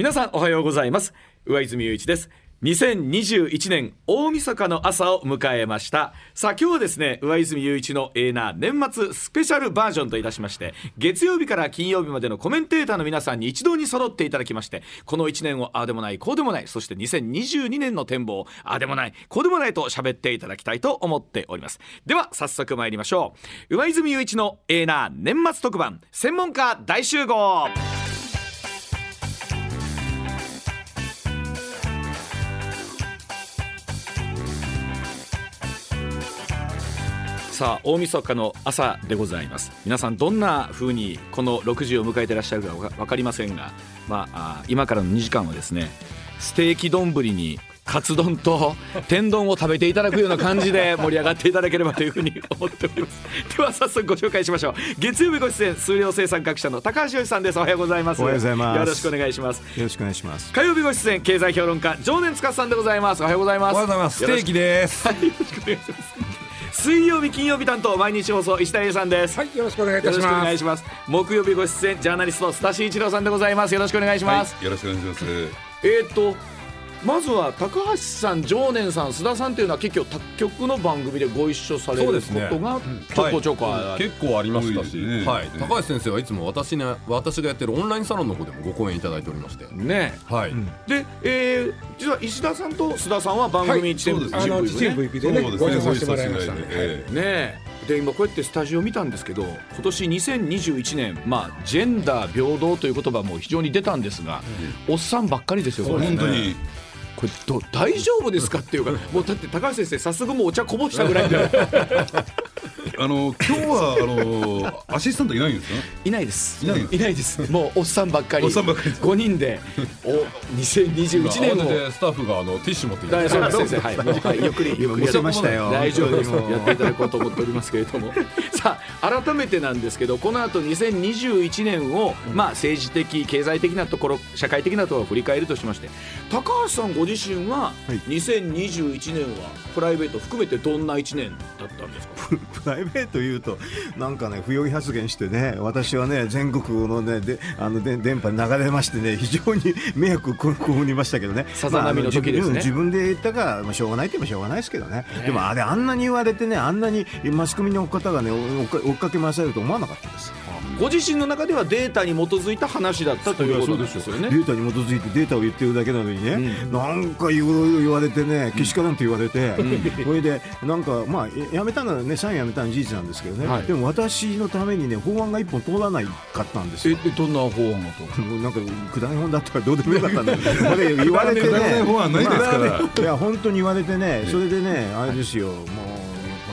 皆さんおはようございます。上泉雄一です。2021年大晦日の朝を迎えました。さあ今日はですね上泉雄一のエーナー年末スペシャルバージョンといたしまして月曜日から金曜日までのコメンテーターの皆さんに一堂に揃っていただきましてこの1年をああでもないこうでもないそして2022年の展望ああでもないこうでもないと喋っていただきたいと思っております。では早速参りましょう。上泉雄一のエーナー年末特番専門家大集合。さあ大晦日の朝でございます。皆さんどんな風にこの6時を迎えてらっしゃるか分かりませんが、まあ、今からの2時間はですねステーキ丼にカツ丼と 天丼を食べていただくような感じで盛り上がっていただければというふうに思っております。では早速ご紹介しましょう。月曜日ご出演数量生産学者の高橋洋さんです。おはようございます。おはようございます。よろしくお願いします。よろしくお願いします。火曜日ご出演経済評論家常年司さんでございます。おはようございます。おはようございます。ステーキです。はいよろしくお願いします水曜日金曜日担当毎日放送石田英さんです。はいよろしくお願いいたします。よろしくお願いします。木曜日ご出演ジャーナリスト須田慎一郎さんでございます。よろしくお願いします、はい、よろしくお願いします。えー、っとまずは高橋さん常念さん須田さんというのは結局他局の番組でご一緒されることがちょこちょこある、結構ありましたし、ねはい。ね高橋先生はいつも私,、ね、私がやってるオンラインサロンの方でもご講演いただいておりまして。ね。はい、で、えー、実は石田さんと須田さんは番組一チーム MVP でご一緒させてもらいましたね。で今こうやってスタジオ見たんですけど今年2021年まあジェンダー平等という言葉も非常に出たんですが、おっさんばっかりですよこれ。え本当にこれど大丈夫ですかっていうかもうだって高橋先生早速もうお茶こぼしたぐらいで。あの今日はあのアシスタントいないんですか？いないです。いないの？いないです。もうおっさんばっかり。おっさんばっかり5人で。お2021年慌も。ててスタッフがあのティッシュ持ってき大て丈夫です。先生はい。もうはい。ゆっくりゆっくりましたよ。大丈夫です。やっていただこうと思っておりますけれども。さあ改めてなんですけどこの後2021年を、まあ政治的経済的なところ社会的なところを振り返るとしまして高橋さんご自身ははい。2021年はプライベート含めてどんな1年だったんですか？プライベート言うとなんかね不用意発言してね私はね全国のねであので電波に流れましてね非常に迷惑を被りましたけどね。さざ波の時ですね。まあ自分で言ったから、まあ、しょうがないって言えばしょうがないですけどね、でもあれあんなに言われてねあんなにマスコミの方がね追っか追っかけ回されると思わなかったです。ご自身の中ではデータに基づいた話だったということですよね。データに基づいてデータを言ってるだけなのにね、なんかいろいろ言われてねけしからんと言われて、それでなんかまあややめたのはね社員辞めたのは事実なんですけどね、はい。でも私のためにね法案が一本通らないかったんですえよ。どんな法案がとなんかくだらない本だったらどうでもよかったんだけど 言われてねい法案ないですから。まあいや本当に言われてねそれでねあれですよも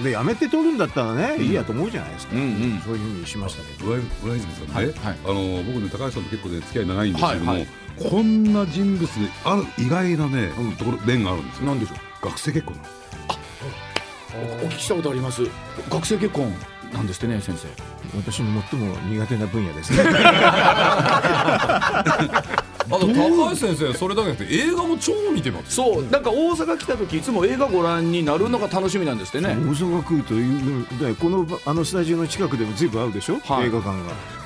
うでやめて取るんだったらね、いいやと思うじゃないですか、うんうん。そういうふうにしましたけど。上上泉さんね、はいはい。あの僕ね高橋さんと結構ね付き合い長いんですけども、はいはい。こんな人物である意外なね、ところ面があるんですよ。何でしょう？学生結婚お聞きしたことあります？学生結婚なんですってね先生。私の最も苦手な分野です。ね あの高橋先生それだけじゃなくて映画も超見てますそうなんか大阪来た時いつも映画ご覧になるのが楽しみなんですってね。大阪来るというでこのあのスタジオの近くでも随分あるでしょ、はい。映画館が。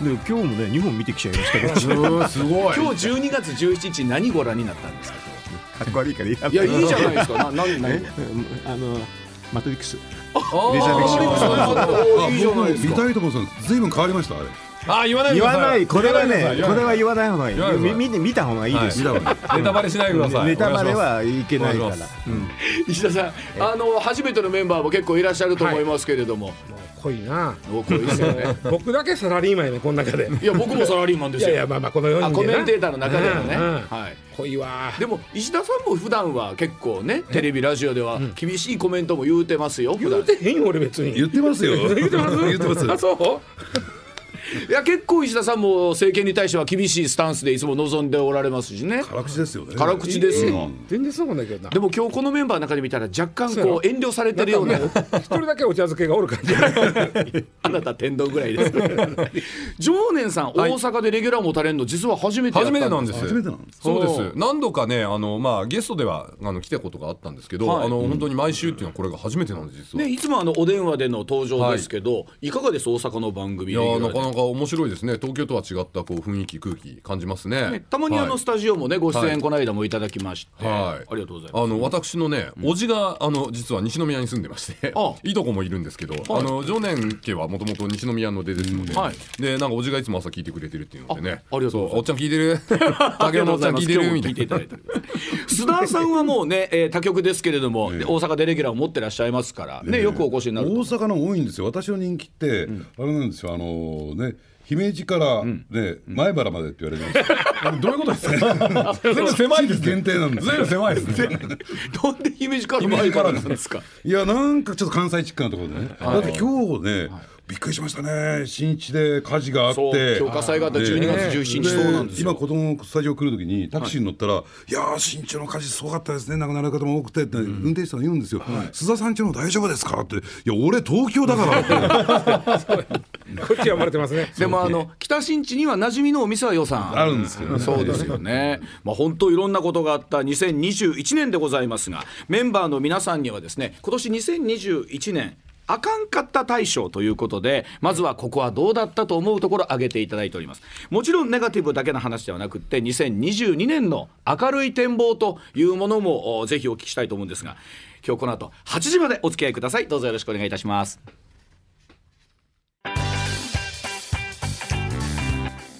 で今日もね2本見てきちゃいましたけど。すごい。今日12月17日何ご覧になったんですか？かっこ悪いからいいやい。やいいじゃないですか。な何何えあのマトリックスあー。レジャーフィクションおーいいじゃ僕もないですか。見たいところさんずいぶん変わりましたあれ。あ言わないで言くださわない。これはね言わないこれは言わない方がいい。見て見た方がいいです、見たわネタバレしないでください。ネタバレはいけないから。うん。石田さんあの初めてのメンバーも結構いらっしゃると思いますけれども、濃いな。おこいですよね。僕だけサラリーマンやねこの中で。いや僕もサラリーマンですよ。いやまあまあこの4人コメンテーターの中でもね、うんうんはい。濃いわ。でも石田さんも普段は結構ねテレビラジオでは厳しいコメントも言うてますよ普段。言うてへんよ俺別に。言ってますよ。言うてます？言ってます。あそう？いや結構石田さんも政権に対しては厳しいスタンスでいつも望んでおられますしね。辛口ですよね。辛口ですよ、全然そうなんだけどな。でも今日このメンバーの中で見たら若干こう遠慮されてるような。一人だけお茶漬けがおる感じ。あなた天丼ぐらいです。常念さん、大阪でレギュラー持たれるの実は初めて初めてなんです初めてなんですそうおです。何度かねあの、まあ、ゲストではあの来たことがあったんですけど、はい。あの本当に毎週っていうのはこれが初めてなんです実は。ね、いつもあのお電話での登場ですけど、い、かがです？大阪の番組いやーなかなかか面白いですね。東京とは違ったこう雰囲気空気感じますね。ねたまにあのはい。スタジオもねご出はい。演この間もいただきまして、はい。ありがとうございます。あの私のね、叔父があの実は西宮に住んでましてあいとこもいるんですけど、あの常年家はもともと西宮の出ですので、はい。でなんか叔父がいつも朝聞いてくれてるっていうのでね。あありがとうございます。そおっちゃん聞いてる？竹山のおっちゃん聞いてる？みたいな。今日も聞いていただいてる。須田さんはもうね、えー他局ですけれども、で大阪でレギュラーを持ってらっしゃいますから、ねよくお越しになると。大阪の多いんですよ。私の人気って、あれなんですよ。あのね姫路から、ね前原までって言われてます どういうことですか？全部狭いですね。限定なんですよ全部狭いですね。なんで姫路から前からなんですか？いやなんかちょっと関西チックなところでね、だって今日ね、びっくりしましたね。新地で火事があって。強化祭があった12月17日、そうなんですよ。今子供のスタジオ来るときにタクシーに乗ったら「い、やー新地の火事すごかったですね。亡くなる方も多くて」って、運転手さんが言うんですよ「須田さんちの大丈夫ですか?」って「いや俺東京だから」って。こっちは生まれてますね。でもあの北新地には馴染みのお店は予算あるんですけどね。そうですよね。まあ本当いろんなことがあった2021年でございますが、メンバーの皆さんにはですね、今年2021年。あかんかった大賞ということでまずはここはどうだったと思うところ挙げていただいております。もちろんネガティブだけの話ではなくって2022年の明るい展望というものもぜひお聞きしたいと思うんですが今日この後8時までお付き合いください。どうぞよろしくお願いいたします。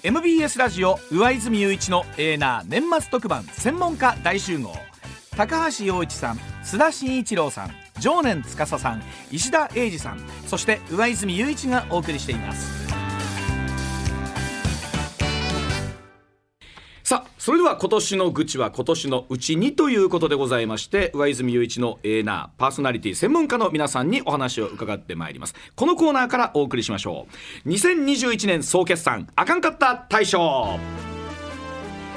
MBS ラジオ上泉雄一のエーナー年末特番専門家大集合。高橋洋一さん須田慎一郎さん常年司さん石田英二さんそして上泉雄一がお送りしています。さあそれでは今年の愚痴は今年のうちにということでございまして上泉雄一のエーナーパーソナリティ専門家の皆さんにお話を伺ってまいります。このコーナーからお送りしましょう。2021年総決算あかんかった大賞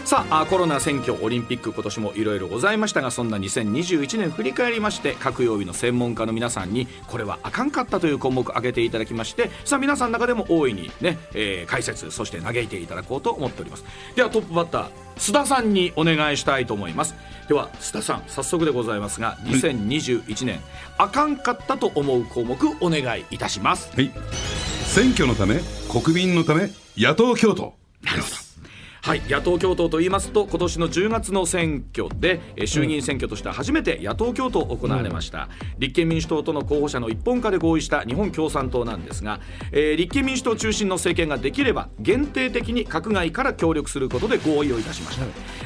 さああコロナ選挙オリンピック今年もいろいろございましたがそんな2021年振り返りまして各曜日の専門家の皆さんにこれはあかんかったという項目挙げていただきましてさあ皆さんの中でも大いにね、えー解説そして嘆いていただこうと思っております。ではトップバッター須田さんにお願いしたいと思います。では須田さん早速でございますが2021年あかんかったと思う項目お願いいたします。はい。選挙のため国民のため野党共闘はい、野党共闘と言いますと今年の10月の選挙でえー衆議院選挙としては初めて野党共闘行われました、立憲民主党との候補者の一本化で合意した日本共産党なんですが、えー立憲民主党中心の政権ができれば限定的に閣外から協力することで合意をいたしました、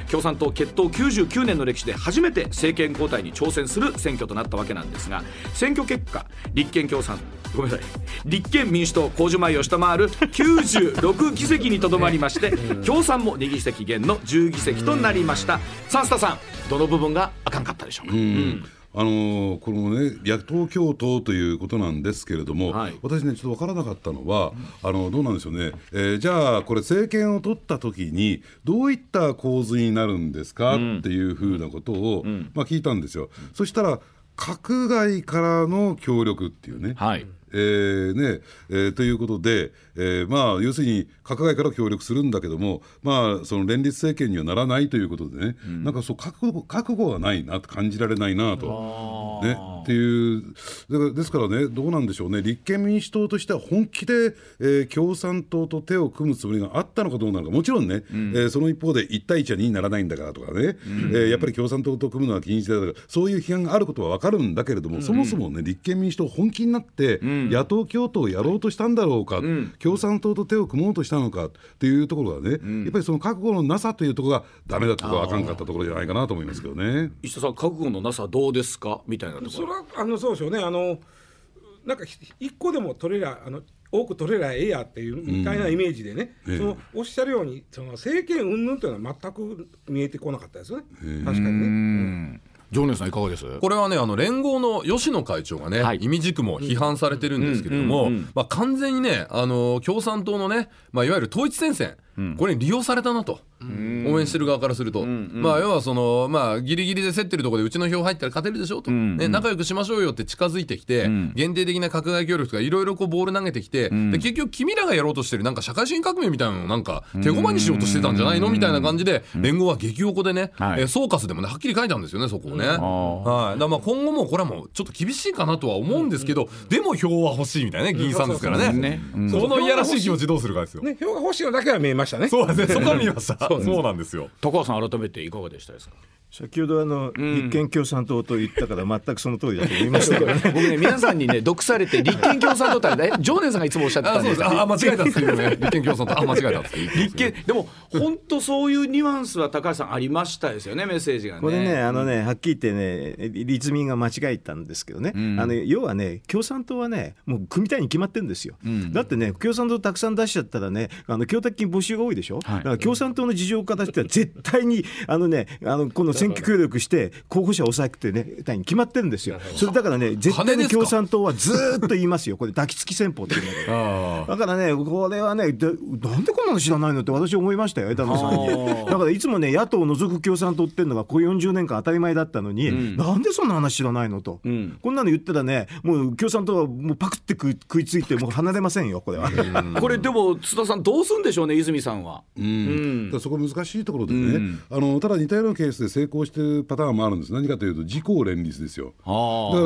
共産党結党99年の歴史で初めて政権交代に挑戦する選挙となったわけなんですが選挙結果立憲共産ごめんなさい。立憲民主党公示前を下回る96議席にとどまりまして 共産も2議席減の10議席となりました。さあ須田さんどの部分があかんかったでしょうか、あのーこのね野党共闘ということなんですけれども、はい。私ねちょっと分からなかったのは、あのどうなんでしょうね、えーじゃあこれ政権を取った時にどういった構図になるんですか、っていうふうなことを、まあ、聞いたんですよ。そしたら閣外からの協力っていうね、はい。えーねえーということで、えーまあ、要するに閣外から協力するんだけども、まあ、その連立政権にはならないということでね、なんかそう覚悟覚悟がないなと感じられないなと。ね、っていう。だからですからねどうなんでしょうね。立憲民主党としては本気で、えー共産党と手を組むつもりがあったのかどうなのかもちろんね、えーその一方で1対1は2にならないんだからとかね、えーやっぱり共産党と組むのは禁止だとかそういう批判があることは分かるんだけれども、そもそもね立憲民主党本気になって、野党共闘をやろうとしたんだろうか、共産党と手を組もうとしたのかっていうところがね、やっぱりその覚悟のなさというところがダメだとかあかんかったところじゃないかなと思いますけどね。石田さん覚悟のなさどうですかみたいなとこそれろはあのそうでしょうね。あのなんかひ一個でも取れりゃあの多く取れりゃええやっていうみたいなイメージでね、ええ。そのおっしゃるようにその政権云々というのは全く見えてこなかったですよね、確かにね。常念さんいかがです？これはねあの連合の吉野会長がね、はい。意味軸も批判されてるんですけれども、まあ、完全にねあの共産党のね、まあ、いわゆる統一戦線これに利用されたなと、応援してる側からすると、まあ要はそのまあギリギリで競ってるところでうちの票入ったら勝てるでしょと、ね、仲良くしましょうよって近づいてきて、限定的な閣外協力とかいろいろこうボール投げてきて、で結局君らがやろうとしてるなんか社会主義革命みたいなのをなんか手駒にしようとしてたんじゃないのみたいな感じで連合は激おこでね、はい。えー総括でもねはっきり書いたんですよねそこをね。はい、だまあ今後もこれはもうちょっと厳しいかなとは思うんですけど、でも票は欲しいみたいなね議員さんですからね。そのいやらしい気持ちどうするかですよ。ね票が欲しいのだけは見えましたね。そうですね、そこは見ました。そうなんですよ。高橋さん改めていかがでしたですか？先ほどあの、立憲共産党と言ったから全くその通りだと思いましたけどね。僕ね皆さんにね毒されて立憲共産党ってね常念さんがいつもおっしゃってたあ、んで。そうです。す。あ、間違えたんですね。立憲共産党、あ、間違えたんです。立憲でも本当そういうニュアンスは高橋さんありましたですよねメッセージがね。これね、あのね、はっきり言ってね、立民が間違えたんですけどね、あの要はね、共産党はね、もう組みたいに決まってるんですよ。だってね、共産党たくさん出しちゃったらね、あの供託金募集が多いでしょ、はい。だから共産党の事情からしては、絶対にあの、ね、あのこの選挙協力して、候補者を抑えてね、に決まってるんですよ。それだからね、絶対に共産党はずーっと言いますよ、これ、抱きつき戦法っていうんだけど。あだからね、これはね、でなんでこんなの知らないのって私思いましたよ、枝野さんに。だからいつもね、野党を除く共産党っていうのが、ここ40年間当たり前だったのに、なんでそんな話知らないのと、こんなの言ったらね、もう共産党はもうパクって食い食いついて、もう離れませんよ、これは。これでも津田さんどうするんでしょうね泉さんは。うん。だからそこ難しいところでね、あのただ似たようなケースで成功してるパターンもあるんです。何かというと自公連立ですよ。あ。だか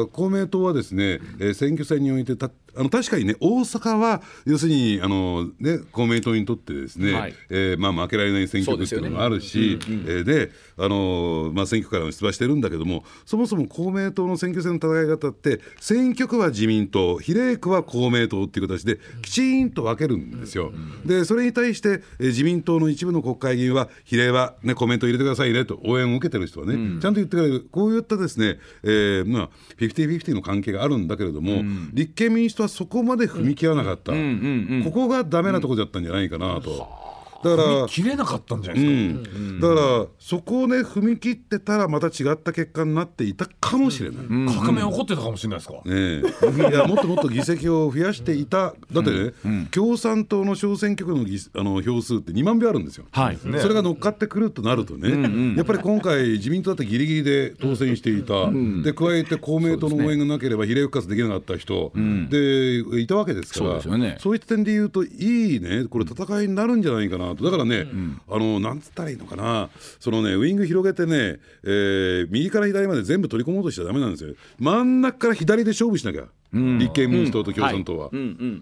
ら公明党はですね、えー選挙戦においてたあの確かにね大阪は要するにあの、ね、公明党にとってですね、はい。えーまあ、負けられない選挙区っていうのもあるしえーであの、まあ、選挙からも出馬してるんだけどもそもそも公明党の選挙戦の戦い方って選挙区は自民党比例区は公明党っていう形できちんと分けるんですよ。でそれに対して、えー自民党の一部の国会議員は比例は、ね、コメント入れてくださいねと応援を受けてる人はね、ちゃんと言ってくれる。こういったですね、えーまあ、50-50の関係があるんだけれども、立憲民主党はそこまで踏み切らなかった、ここがダメなところだったんじゃないかなと。だから切れなかったんじゃないですか。うん、だからそこをね踏み切ってたらまた違った結果になっていたかもしれない。革命起こってたかもしれないですか。ねえ、いやもっともっと議席を増やしていた。だってね、共産党の小選挙区の議あの票数って2万票あるんですよ、はい。それが乗っかってくるとなるとね、やっぱり今回自民党だってギリギリで当選していた、で加えて公明党の応援がなければ比例復活できなかった人、でいたわけですから。そうですよね。そういった点で言うといいねこれ戦いになるんじゃないかなと。だからね、あのなんつったらいいのかな。そのねウイング広げてね、えー右から左まで全部取り込もうとしちゃダメなんですよ。真ん中から左で勝負しなきゃ、立憲民主党と共産党は、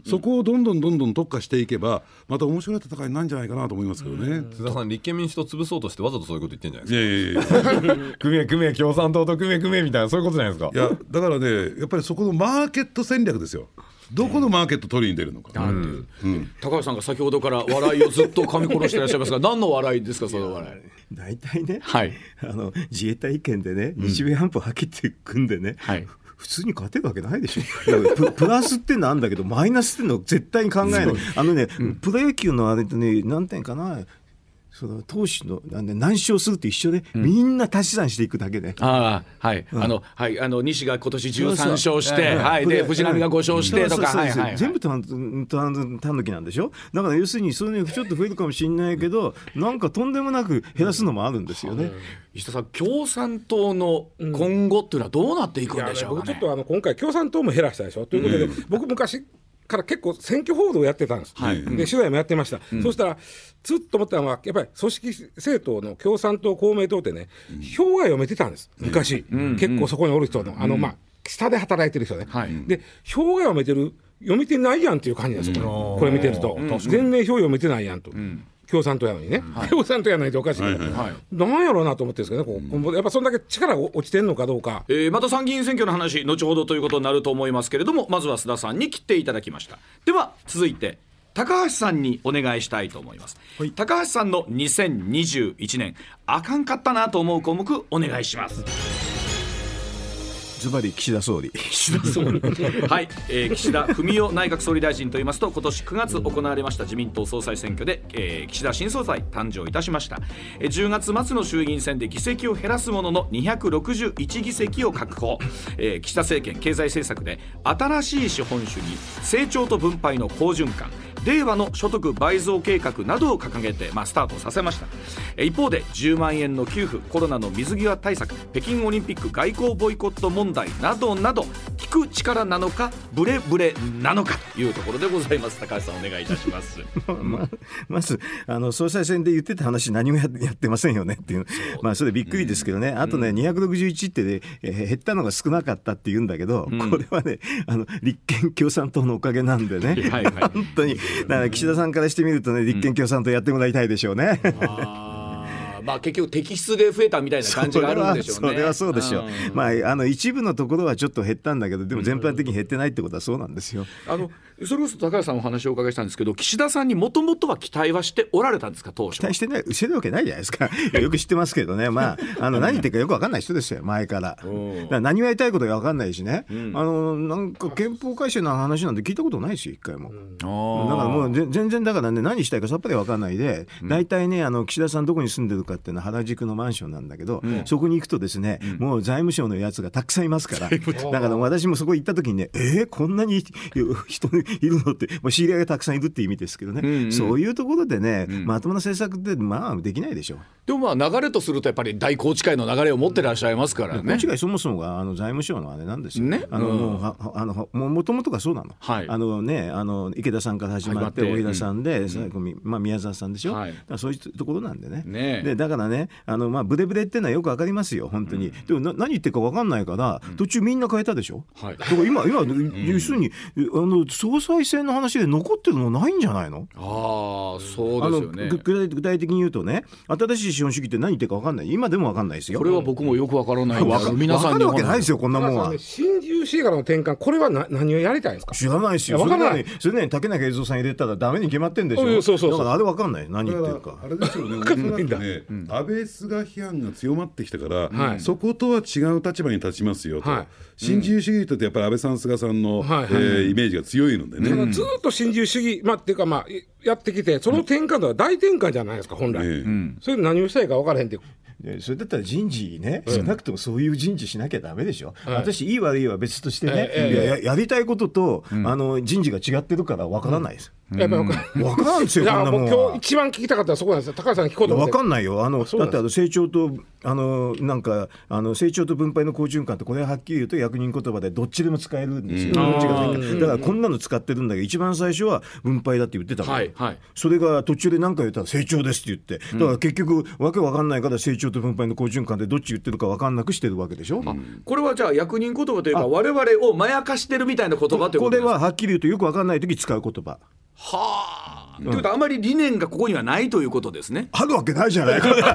そこをどんどんどんどん特化していけばまた面白い戦いになるんじゃないかなと思いますけどね、津田さん立憲民主党潰そうとしてわざとそういうこと言ってんじゃないですいやいやいやいや。か。組め組め共産党と組め組めみたいなそういうことじゃないですか。い。やだからねやっぱりそこのマーケット戦略ですよ。どこのマーケット取りに出るのか、なんう高橋さんが先ほどから笑いをずっと噛み殺していらっしゃいますが 何の笑いですかその笑い。大体ね、はい。あの自衛隊権でね、日米安保はっきり組んでね、はい普通に勝てるわけないでしょ。プ プラスってのあるんだけど、マイナスってのは絶対に考えない。あのね、プロ野球のあれとね、何点かな。その投手のなんで何勝すると一緒で、みんな足し算していくだけで、ああはい、あのはい。あの西が今年13勝して、うんはい。でうん藤波が5勝してとか、全部たんたんたぬきなんでしょだから要するにそういうのちょっと増えるかもしれないけどなんかとんでもなく減らすのもあるんですよね。石田さん共産党の今後っていうのはどうなっていくんでしょうかね。僕ちょっ。とあの今回共産党も減らしたでしょ。ということで、僕昔から結構選挙報道をやってたんです、はい。で取材もやってました、そしたらずっと思ったのはやっぱり組織政党の共産党公明党ってね、票が読めてたんです。昔、結構そこにおる人のあの、まあ下で働いてる人ね、はい。で票が読めてる読めてないやんっていう感じなんですよ、これ。見てると、全面票読めてないやんと。共産党やのにね、共産党やないとおかしいから、はいなんやろうなと思ってるんですけどね、こうやっぱそんだけ力が落ちてんのかどうか、えーまた参議院選挙の話後ほどということになると思いますけれどもまずは須田さんに切っていただきました。では続いて高橋さんにお願いしたいと思います、高橋さんの2021年あかんかったなと思う項目お願いしますズバリ岸田総理。はい、えー岸田文雄内閣総理大臣といいますと今年9月行われました自民党総裁選挙で、えー岸田新総裁誕生いたしました、えー10月末の衆議院選で議席を減らすものの261議席を確保、えー岸田政権経済政策で新しい資本主義成長と分配の好循環令和の所得倍増計画などを掲げて、まあ、スタートさせました。え一方で10万円の給付コロナの水際対策北京オリンピック外交ボイコット問題などなど聞く力なのかブレブレなのかというところでございます。高橋さんお願いいたします。ままずあの総裁選で言ってた話何もややってませんよねっていう。まあそれびっくりですけどね、あとね261ってね、えー減ったのが少なかったって言うんだけど、これはねあの立憲共産党のおかげなんでね、はいはい。本当にだから岸田さんからしてみるとね立憲共産党やってもらいたいでしょうね。まあ結局摘出で増えたみたいな感じがあるんでしょうね。それは そうでしょう、ん。まああの一部のところはちょっと減ったんだけどでも全般的に減ってないってことはそうなんですよ。あのそれこそ高橋さんお話をお伺いしたんですけど岸田さんにもともとは期待はしておられたんですか当初期待してないしてるわけないじゃないですか。よく知ってますけどね。まあ あの何言ってるかよく分かんない人ですよ前から。だから何をやりたいことが分かんないしね、あのなんか憲法改正の話なんて聞いたことないですよ一回も、だからもうぜ全然だからね何したいかさっぱり分かんないで大体ねあの岸田さんどこに住んでるかっていうのは原宿のマンションなんだけど、そこに行くとですね、もう財務省のやつがたくさんいますからだから私もそこ行った時にねえー、こんなに人いるのって、まあ、知り合いがたくさんいるって意味ですけどね、そういうところでね、まともな政策ってまあできないでしょう。でもまあ流れとするとやっぱり大宏池会の流れを持ってらっしゃいますからねこっちがそもそもがあの財務省のあれなんですよ。ねあの、うんもあのももともとがそうなの。はいあのねあの池田さんから始まって大平さんで、最後みまあ宮沢さんでしょ？はいそういうところなんでね。ねえでだからねあのまあブレブレっていうのはよくわかりますよ本当に。でもな何言ってるかわかんないから、途中みんな変えたでしょ？はいだから今今要するにあの総裁選の話で残ってるのないんじゃないの？ああそうですよね具体的に言うとね新しい資本主義って何言ってるかわかんない今でもわかんないですよ。これは僕もよくわからないんで わか皆さんにわかるわけないですよこんなもんは。新自由主義からの転換これはな何をやりたいんですか？知らないですよ。いやわからないそれなのに竹中栄三さん入れたらダメに決まってんでしょ。うんそうそうそうだからあれわかんない。何言ってるか。あれですよね、おそらくね、安倍菅批判が強まってきたから、はいそことは違う立場に立ちますよと、はい新自由主義ってやっぱり安倍さん、菅さんの、はいはいえーイメージが強いのでね。ただずっと新自由主義、まあ、っていうか、まあ、いやってきて、その転換とは大転換じゃないですか、本来。ええそれで何をしたいか分からへんって、でそれだったら人事ね、しなくてもそういう人事しなきゃダメでしょ。私いい悪いは別としてね、やりたいことと、あの人事が違ってるからわからないです。やっぱり分かんですよいやこんなもん今は日。一番聞きたかったそこなんですよ、高橋さんに聞こうと思って。わかんないよ。あのだってあの成長とあのなんかあの成長と分配の好循環ってこれははっきり言うと役人言葉でどっちでも使えるんですよ、どっちがいいか。だからこんなの使ってるんだけど一番最初は分配だって言ってたから、はい。はいそれが途中で何か言ったら成長ですって言って。だから結局わけわかんないから成長と分配の好循環でどっち言ってるかわかんなくしてるわけでしょ、これはじゃあ役人言葉というか我々をまやかしてるみたいな言葉というこことれですか？ははっきり言うとよくわかんない時使う言葉はあ、ということはあまり理念がここにはないということですね。あるわけないじゃない。か だ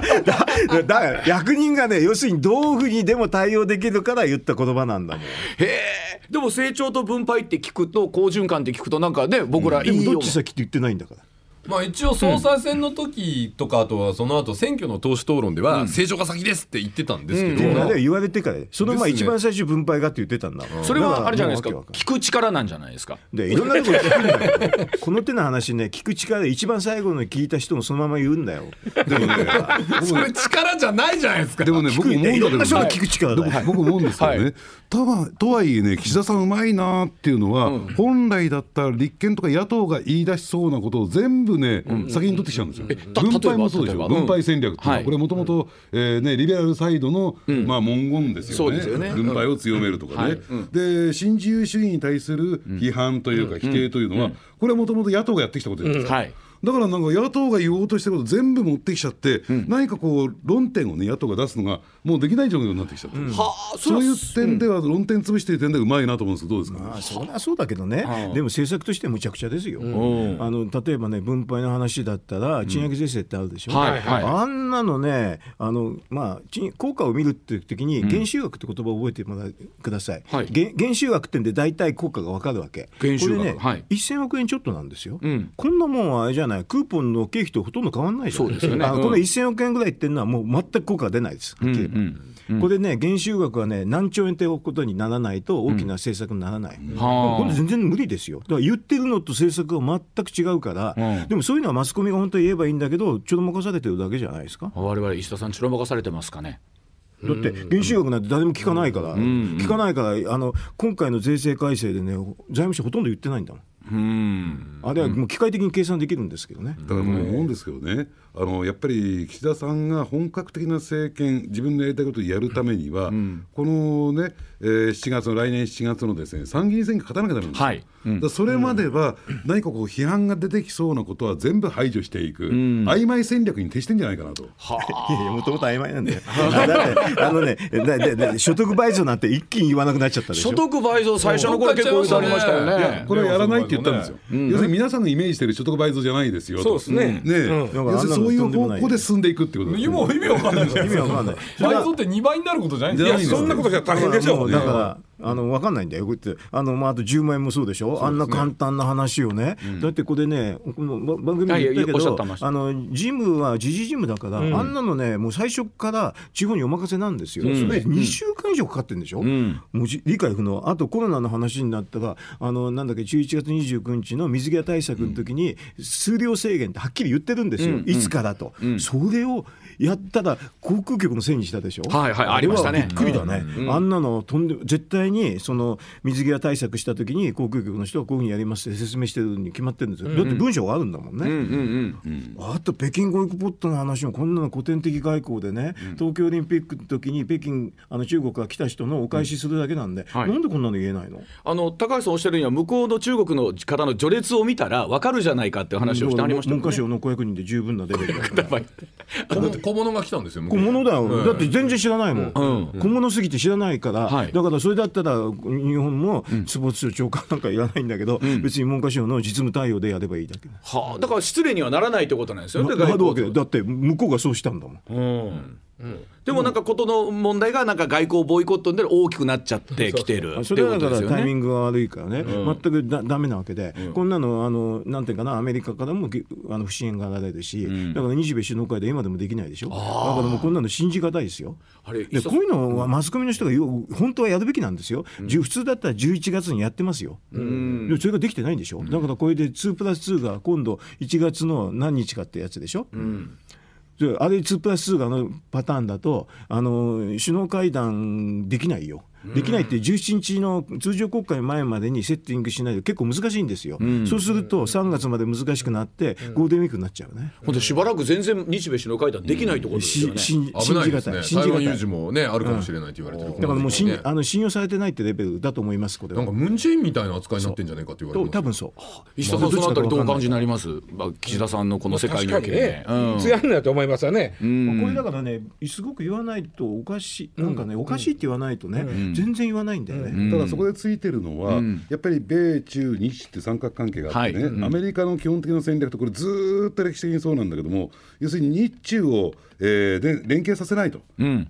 だだから役人がね要するにどういうふうにでも対応できるから言った言葉なんだもん。へえ。でも成長と分配って聞くと好循環って聞くとなんかね僕らいいよどっち先って言ってないんだから。まあ一応総裁選の時とかあとはその後選挙の党首討論では正常が先ですって言ってたんですけど、でもあれは言われてからその前ですね一番最初分配がって言ってたん。だそれはあれじゃないですか聞く力なん。じゃないですかでいろん。なところ聞くん。だよこの手の話ね聞く力で一番最後の聞いた人もそのまま言うん。だよでもね、それ力じゃないじゃないですかでもね、僕思うん。だけどいろん。な人が聞く力だよでも僕思うん。ですけどね、はいとはとはいえね、岸田さん。うまいなっていうのは、本来だったら立憲とか野党が言い出しそうなことを全部ね、先に取ってきちゃうんですよ。た分配もそうでしょ、例えば。例えば分配戦略っていうのは、はい。これもともと、えーね、リベラルサイドの、まあ、文言ですよね。分配を強めるとかね、はい。で、新自由主義に対する批判というか、否定というのは、これはもともと野党がやってきたことじゃないですか。はいだからなんか野党が言おうとしてること全部持ってきちゃって、何かこう論点をね野党が出すのがもうできない状況になってきちゃってる、はあそういう点では論点潰してる点ではうまいなと思うんですけどどうですか、まあそりゃそうだけどね、でも政策としてむちゃくちゃですよ、ん。あの例えばね分配の話だったら賃上げ税制ってあるでしょ、はいはい。あんなのねあの、まあ、賃効果を見るっていう時に減収額って言葉を覚えてもらってください、はい。減減収額ってんで大体効果が分かるわけ。減収額。これね、はい。1000億円ちょっとなんですよ、ん。こんなもんはあれじゃない？クーポンの経費とほとんど変わんないじゃん。そうですよね。うん。あこの1000億円ぐらいっていうのはもう全く効果が出ないです、はっきり言えば。これね減収額はね何兆円ってことにならないと大きな政策にならない、はあ。これ全然無理ですよ。だから言ってるのと政策が全く違うから、うんでもそういうのはマスコミが本当に言えばいいんだけどちょろまかされてるだけじゃないですか。我々石田さんちろまかされてますかね。だって減収額なんて誰も聞かないから、聞かないからあの今回の税制改正でね財務省ほとんど言ってないんだもんうんあれはもう機械的に計算できるんですけどね。だからもう思うんですけどね、あのやっぱり岸田さんが本格的な政権、自分のやりたいことをやるためには、このね、えー、7月の来年7月のですね参議院選挙勝たなきゃだめなんですよ。はいうん、それまでは何かこう批判が出てきそうなことは全部排除していく、うん、曖昧戦略に徹してんじゃないかなと。はあ、いやもともと曖昧なんだよ。だってあのねだだだ所得倍増なんて一気に言わなくなっちゃったでしょ。所得倍増最初の頃結構ありましたよね。これはやらないって言ったんですよ。要するに皆さんがイメージしてる所得倍増じゃないですよ。そうですね。ね、要するにそういう方向で進んでいくってこと今意味わかんない。意味わかんない。倍増って2倍になることじゃないんですか。いやそんなことじゃ大変でしょう。だからあの分かんないんだよ、こうやってあの、まあ、あと10万円もそうでしょ、ね、あんな簡単な話をね、うん、だってこれね、この番組で言ったけど、あのジムは時事ジムだから、うん、あんなのね、もう最初から地方にお任せなんですよ、うん、それ2週間以上かかってるんでしょ、うん、もう理解不能、あとコロナの話になったら、あのなんだっけ、11月29日の水際対策の時に、数量制限ってはっきり言ってるんですよ、いつからと。それをやったら航空局のせいにしたでしょ。はいはい、ありましたね。びっくりだね。あんなのとんで絶対にその水際対策した時に航空局の人はこういうふうにやりますって説明してるに決まってるんですよ。だって文章があるんだもんね。あと北京ゴイクポットの話もこんなの古典的外交でね、東京オリンピックの時に北京あの中国から来た人のお返しするだけなんで、なんでこんなの言えないの？あの高橋さんおっしゃるには向こうの中国の方の序列を見たらわかるじゃないかっていう話をしてありました文科省の500人で十分なレベルだから。小物が来たんですよ。小物だよ、だって全然知らないもん、小物すぎて知らないから、だからそれだったら日本もスポーツ庁長官なんかいらないんだけど、別に文科省の実務対応でやればいいだけ、はあ、だから失礼にはならないってことなんですよねだって向こうがそうしたんだもん。うんでもなんかことの問題がなんか外交ボイコットで大きくなっちゃってきてるそれはだからタイミングが悪いからね、全くだだめなわけで、こんなのあのなんていうかなアメリカからもあの不支援がられるし、だから日米首脳会で今でもできないでしょ？だからもうこんなの信じがたいですよ。でこういうのはマスコミの人が本当はやるべきなんですよ、普通だったら11月にやってますよ、でもそれができてないんでしょ、だからこれで2プラス2が今度1月の何日かってやつでしょ、うんあれ2プラス2がのパターンだとあの首脳会談できないよ。できないって17日の通常国会前までにセッティングしないと結構難しいんですよ、うん、そうすると3月まで難しくなってゴールデンウィークになっちゃうね。ほんしばらく全然日米首脳会談できないところですよね。信じがたい。信じがたい。有事もねあるかもしれないと言われてる、だからもう信あの信用されてないってレベルだと思いますこれなんかムンジェインみたいな扱いになってんじゃないかって言われて多分そう。石田さんそのあたりどうお感じになります？まあ岸田さんのこの世界における。ね。強いん。だと思いますよね。これだからねすごく言わないとおかしい。なんかねおかしいって言わないとね全然言わないんだよ。ね、ただそこでついてるのは、やっぱり米中日って三角関係があってね、アメリカの基本的な戦略とこれずっと歴史的にそうなんだけども要するに日中を、えー、で連携させないと、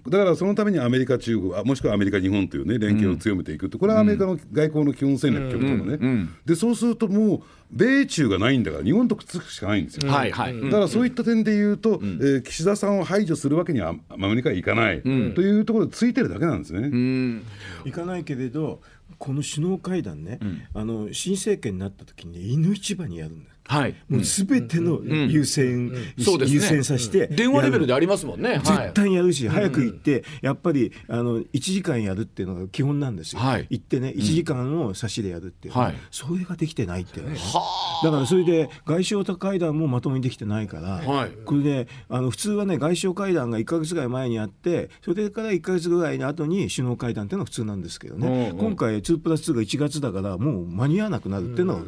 だからそのためにアメリカ中国もしくはアメリカ日本というね連携を強めていくと。これはアメリカの外交の基本戦略ということね、でそうするともう米中がないんだから日本とくっつくしかないんですよ、はいはい、だからそういった点で言うと、うん、えー、岸田さんを排除するわけにはアメリカはいかない、うん、というところでついてるだけなんですね。うん、いかないけれどこの首脳会談ね、あの新政権になった時に、ね、犬市場にやるんだはい、もうすべての優先、そうです優先させて、電話レベルでありますもんね、絶対にやるし、早く行って、やっぱりあの1時間やるっていうのが基本なんですよ、行ってね、1時間を差しでやるっていう、それができてないってね、だからそれで外相会談もまともにできてないから、これであの普通はね、外相会談が1か月ぐらい前にあって、それから1か月ぐらいの後に首脳会談っていうのが普通なんですけどね、今回、2プラス2が1月だから、もう間に合わなくなるっていうのは、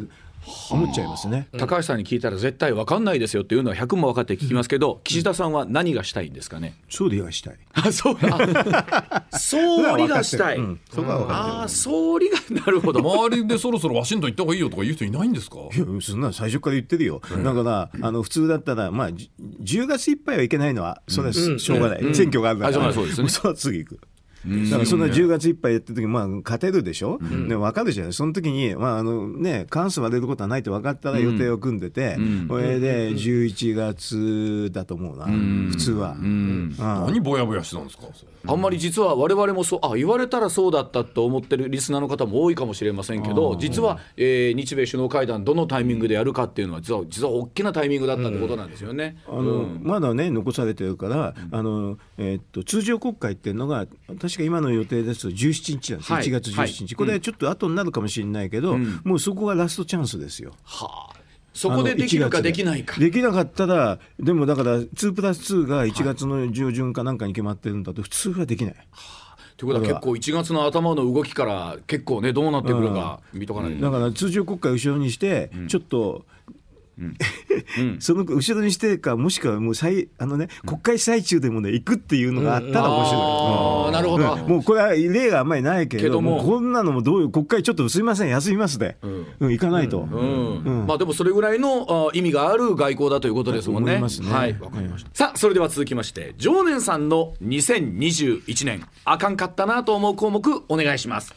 思っちゃいますね。高橋さんに聞いたら絶対分かんないですよっていうのは100も分かって聞きますけど、岸田さんは何がしたいんですかね？総理がしたい。あそう。総理がしたい、うん、そこはあ総理がなるほど。周りでそろそろワシントン行った方がいいよとか言う人いないんですか？いやそんな最初から言ってるよ、だからあの普通だったらまあ10月いっぱいはいけないのはそれはしょうがない、選挙があるから、そうですね、そ次行くだからそんな10月いっぱいやってる時まあ勝てるでしょ、うん、で分かるじゃない？その時にまああのね過半数割れることはないって分かったら予定を組んでて、うん、これで11月だと思うな、うん、普通は、うん、何ぼやぼやしてたんですか？あんまり実は我々もそうあ言われたらそうだったと思ってるリスナーの方も多いかもしれませんけど実は、えー、日米首脳会談どのタイミングでやるかっていうのは実は実は大きなタイミングだったってことなんですよね。あのまだね残されてるからあの、えー、っと通常国会っていうのが確確か今の予定ですと17日なんです、はい。1月17日、これはちょっと後になるかもしれないけど、もうそこがラストチャンスですよ。はあ。そこでで。きるかできないか。できなかったらでもだから2プラス2が1月の上旬かなんかに決まってるんだと普通はできない。ということは結構1月の頭の動きから結構ねどうなってくるか見とかないと。だから通常国会後ろにして、ちょっと、その後ろにしてかもしくはもう最あのね国会最中でもね行くっていうのがあったら面白い。ああなるほど、もうこれは例があんまりないけれどけども。こんなのもどういう国会ちょっとすみません休みますで、うん。行かないと、うん。まあでもそれぐらいのあ意味がある外交だということですもんね。思いますね。はい、わかりました。さあそれでは続きまして常念さんの2021年あかんかったなと思う項目お願いします。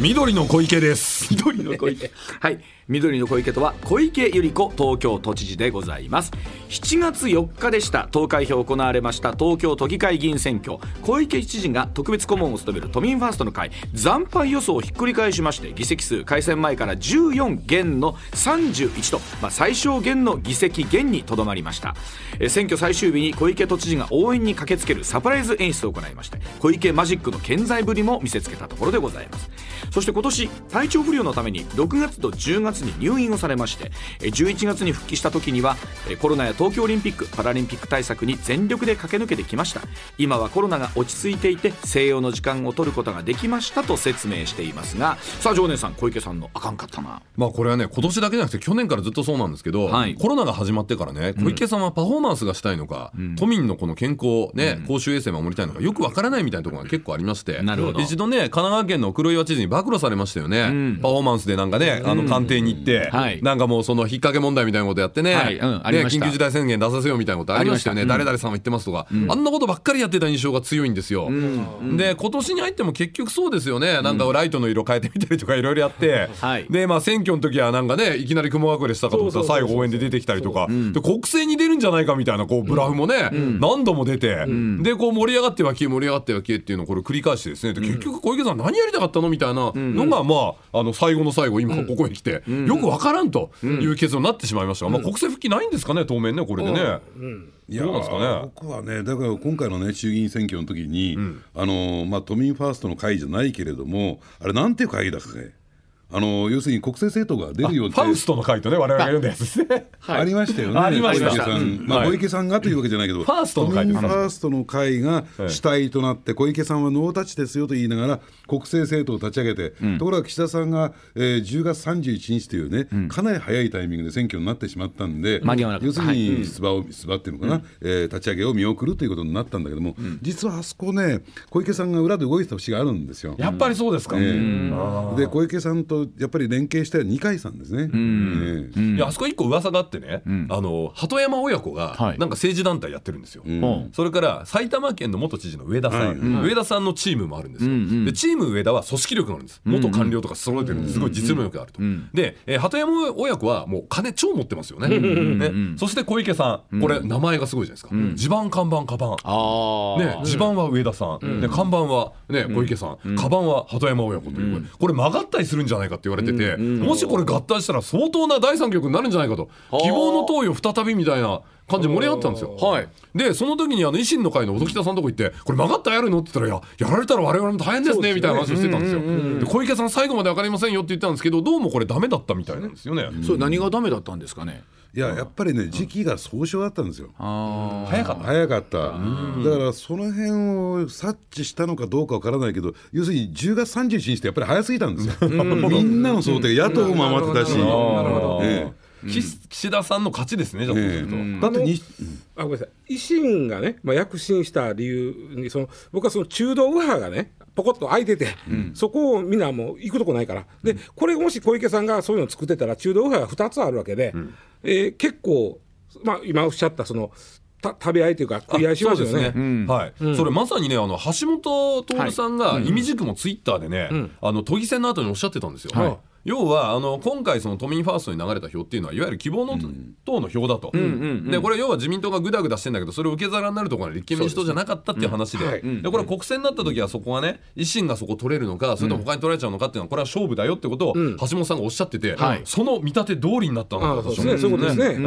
緑の小池です。緑の小池。はい緑の小池とは小池百合子東京都知事でございます。7月4日でした。投開票行われました。東京都議会議員選挙。小池知事が特別顧問を務める都民ファーストの会。惨敗予想をひっくり返しまして議席数改選前から14減の31と、まあ、最小減の議席減にとどまりました。え選挙最終日に小池都知事が応援に駆けつけるサプライズ演出を行いまして小池マジックの健在ぶりも見せつけたところでございます。そして今年体調不良のために6月と10月に入院をされましてえー11月に復帰した時にはえーコロナや東京オリンピック・パラリンピック対策に全力で駆け抜けてきました。今はコロナが落ち着いていて静養の時間を取ることができましたと説明していますがさあ常念さん小池さんのあかんかったな。まあこれはね今年だけじゃなくて去年からずっとそうなんですけど、はい。コロナが始まってからね小池さんはパフォーマンスがしたいのか、都民のこの健康ね、公衆衛生守りたいのかよくわからないみたいなところが結構ありましてなるほど。一度ね神奈川県の黒岩知事に暴露されましたよね、パフォーマンスでなんかねあの官邸に行って、はい。なんかもうその引っ掛け問題みたいなことやってね,、はい。うん。ね緊急事態宣言出させようみたいなことありましたよね、ありました。誰々さんは言ってますとか、あんなことばっかりやってた印象が強いんですよ、で今年に入っても結局そうですよね。なんかライトの色変えてみたりとかいろいろやって、はい。でまあ選挙の時はなんかねいきなり雲隠れしたかと思ったら最後応援で出てきたりとか。で国政に出るんじゃないかみたいなこうブラフもね、何度も出て、でこう盛り上がっては消え盛り上がっては消えっていうのをこれ繰り返してですね。で結局小池さん何やりたかったのみたいなのがまああの最後の最後今ここへ来てよくわからんという結論になってしまいましたが、まあ、国政復帰ないんですかね当面ねこれでね。いやどうなんですかね。僕はねだから今回のね衆議院選挙の時に、あのまあ都民ファーストの会じゃないけれどもあれなんていう会だっけ？あの要するに国政政党が出るよってファウストの回とね我々が読んだやつですね。ありましたよね。ありました。小池さん、まあ、はい。小池さんがというわけじゃないけど、ファーストの会ファーストの会が主体となって、小池さんはノータッチですよと言いながら、国政政党を立ち上げて、ところが岸田さんが、えー10月31日というね、かなり早いタイミングで選挙になってしまったんで、間に合わなかった。要するに出馬を、出馬っていうのかな、えー立ち上げを見送るということになったんだけども、実はあそこね、小池さんが裏で動いてた節があるんですよ。やっぱりそうですか。ええ。で小池さんとやっぱり連携して二階さんですね。ええ。いやあそこ一個噂があってね、あの鳩山親子がはい。なんか政治団体やってるんですよ、ん。それから埼玉県の元知事の上田さん、はい。上田さんのチームもあるんですよ、でチーム上田は組織力があるんです。元官僚とか揃えてるんです。すごい実務力があると、で、えー鳩山親子はもう金超持ってますよね,、ね。そして小池さん。これ名前がすごいじゃないですか、地盤看板カバン。あね、地盤は上田さん、で看板は、ね、小池さん、カバンは鳩山親子という、これ曲がったりするんじゃないかって言われてて、もしこれ合体したら相当な第三局になるんじゃないかと希望の党よ再びみたいな感じで盛り上がったんですよ。はいでその時にあの維新の会の音喜多さんのとこ行って「これ曲がったらやるの?」って言ったら「いややられたら我々も大変ですね」みたいな話をしてたんですよ。で小池さん最後まで分かりませんよって言ったんですけどどうもこれダメだったみたいなんですよね。それ何がダメだったんですかね？いややっぱりね時期が早々だったんですよ。早かった。早かった。だからその辺を察知したのかどうかわからないけど要するに10月31日ってやっぱり早すぎたんですよ。みんなの想定野党も余ってたし。なるほど。え岸岸田さんの勝ちですねじゃあそうすると。えだってにあごめんなさい。維新がね、まあ、躍進した理由にその僕はその中道右派がねポコッと空いてて、そこをみんなもう行くとこないから。でこれもし小池さんがそういうのを作ってたら中道右派が2つあるわけで、えー結構、まあ、今おっしゃったそのた食べ合いというか食い合いしますよね。はい、それまさにねあの橋本徹さんが意味軸もツイッターでね、あの都議選の後におっしゃってたんですよ。はい要はあの今回その都民ファーストに流れた票っていうのはいわゆる希望の党の票だと、でこれ要は自民党がぐだぐだしてんだけどそれを受け皿になるところは立憲民主党じゃなかったっていう話で。でこれ国選になった時はそこはね維新がそこ取れるのかそれとも他に取られちゃうのかっていうのはこれは勝負だよってことを橋本さんがおっしゃってて、はい。その見立て通りになったのかそうですね。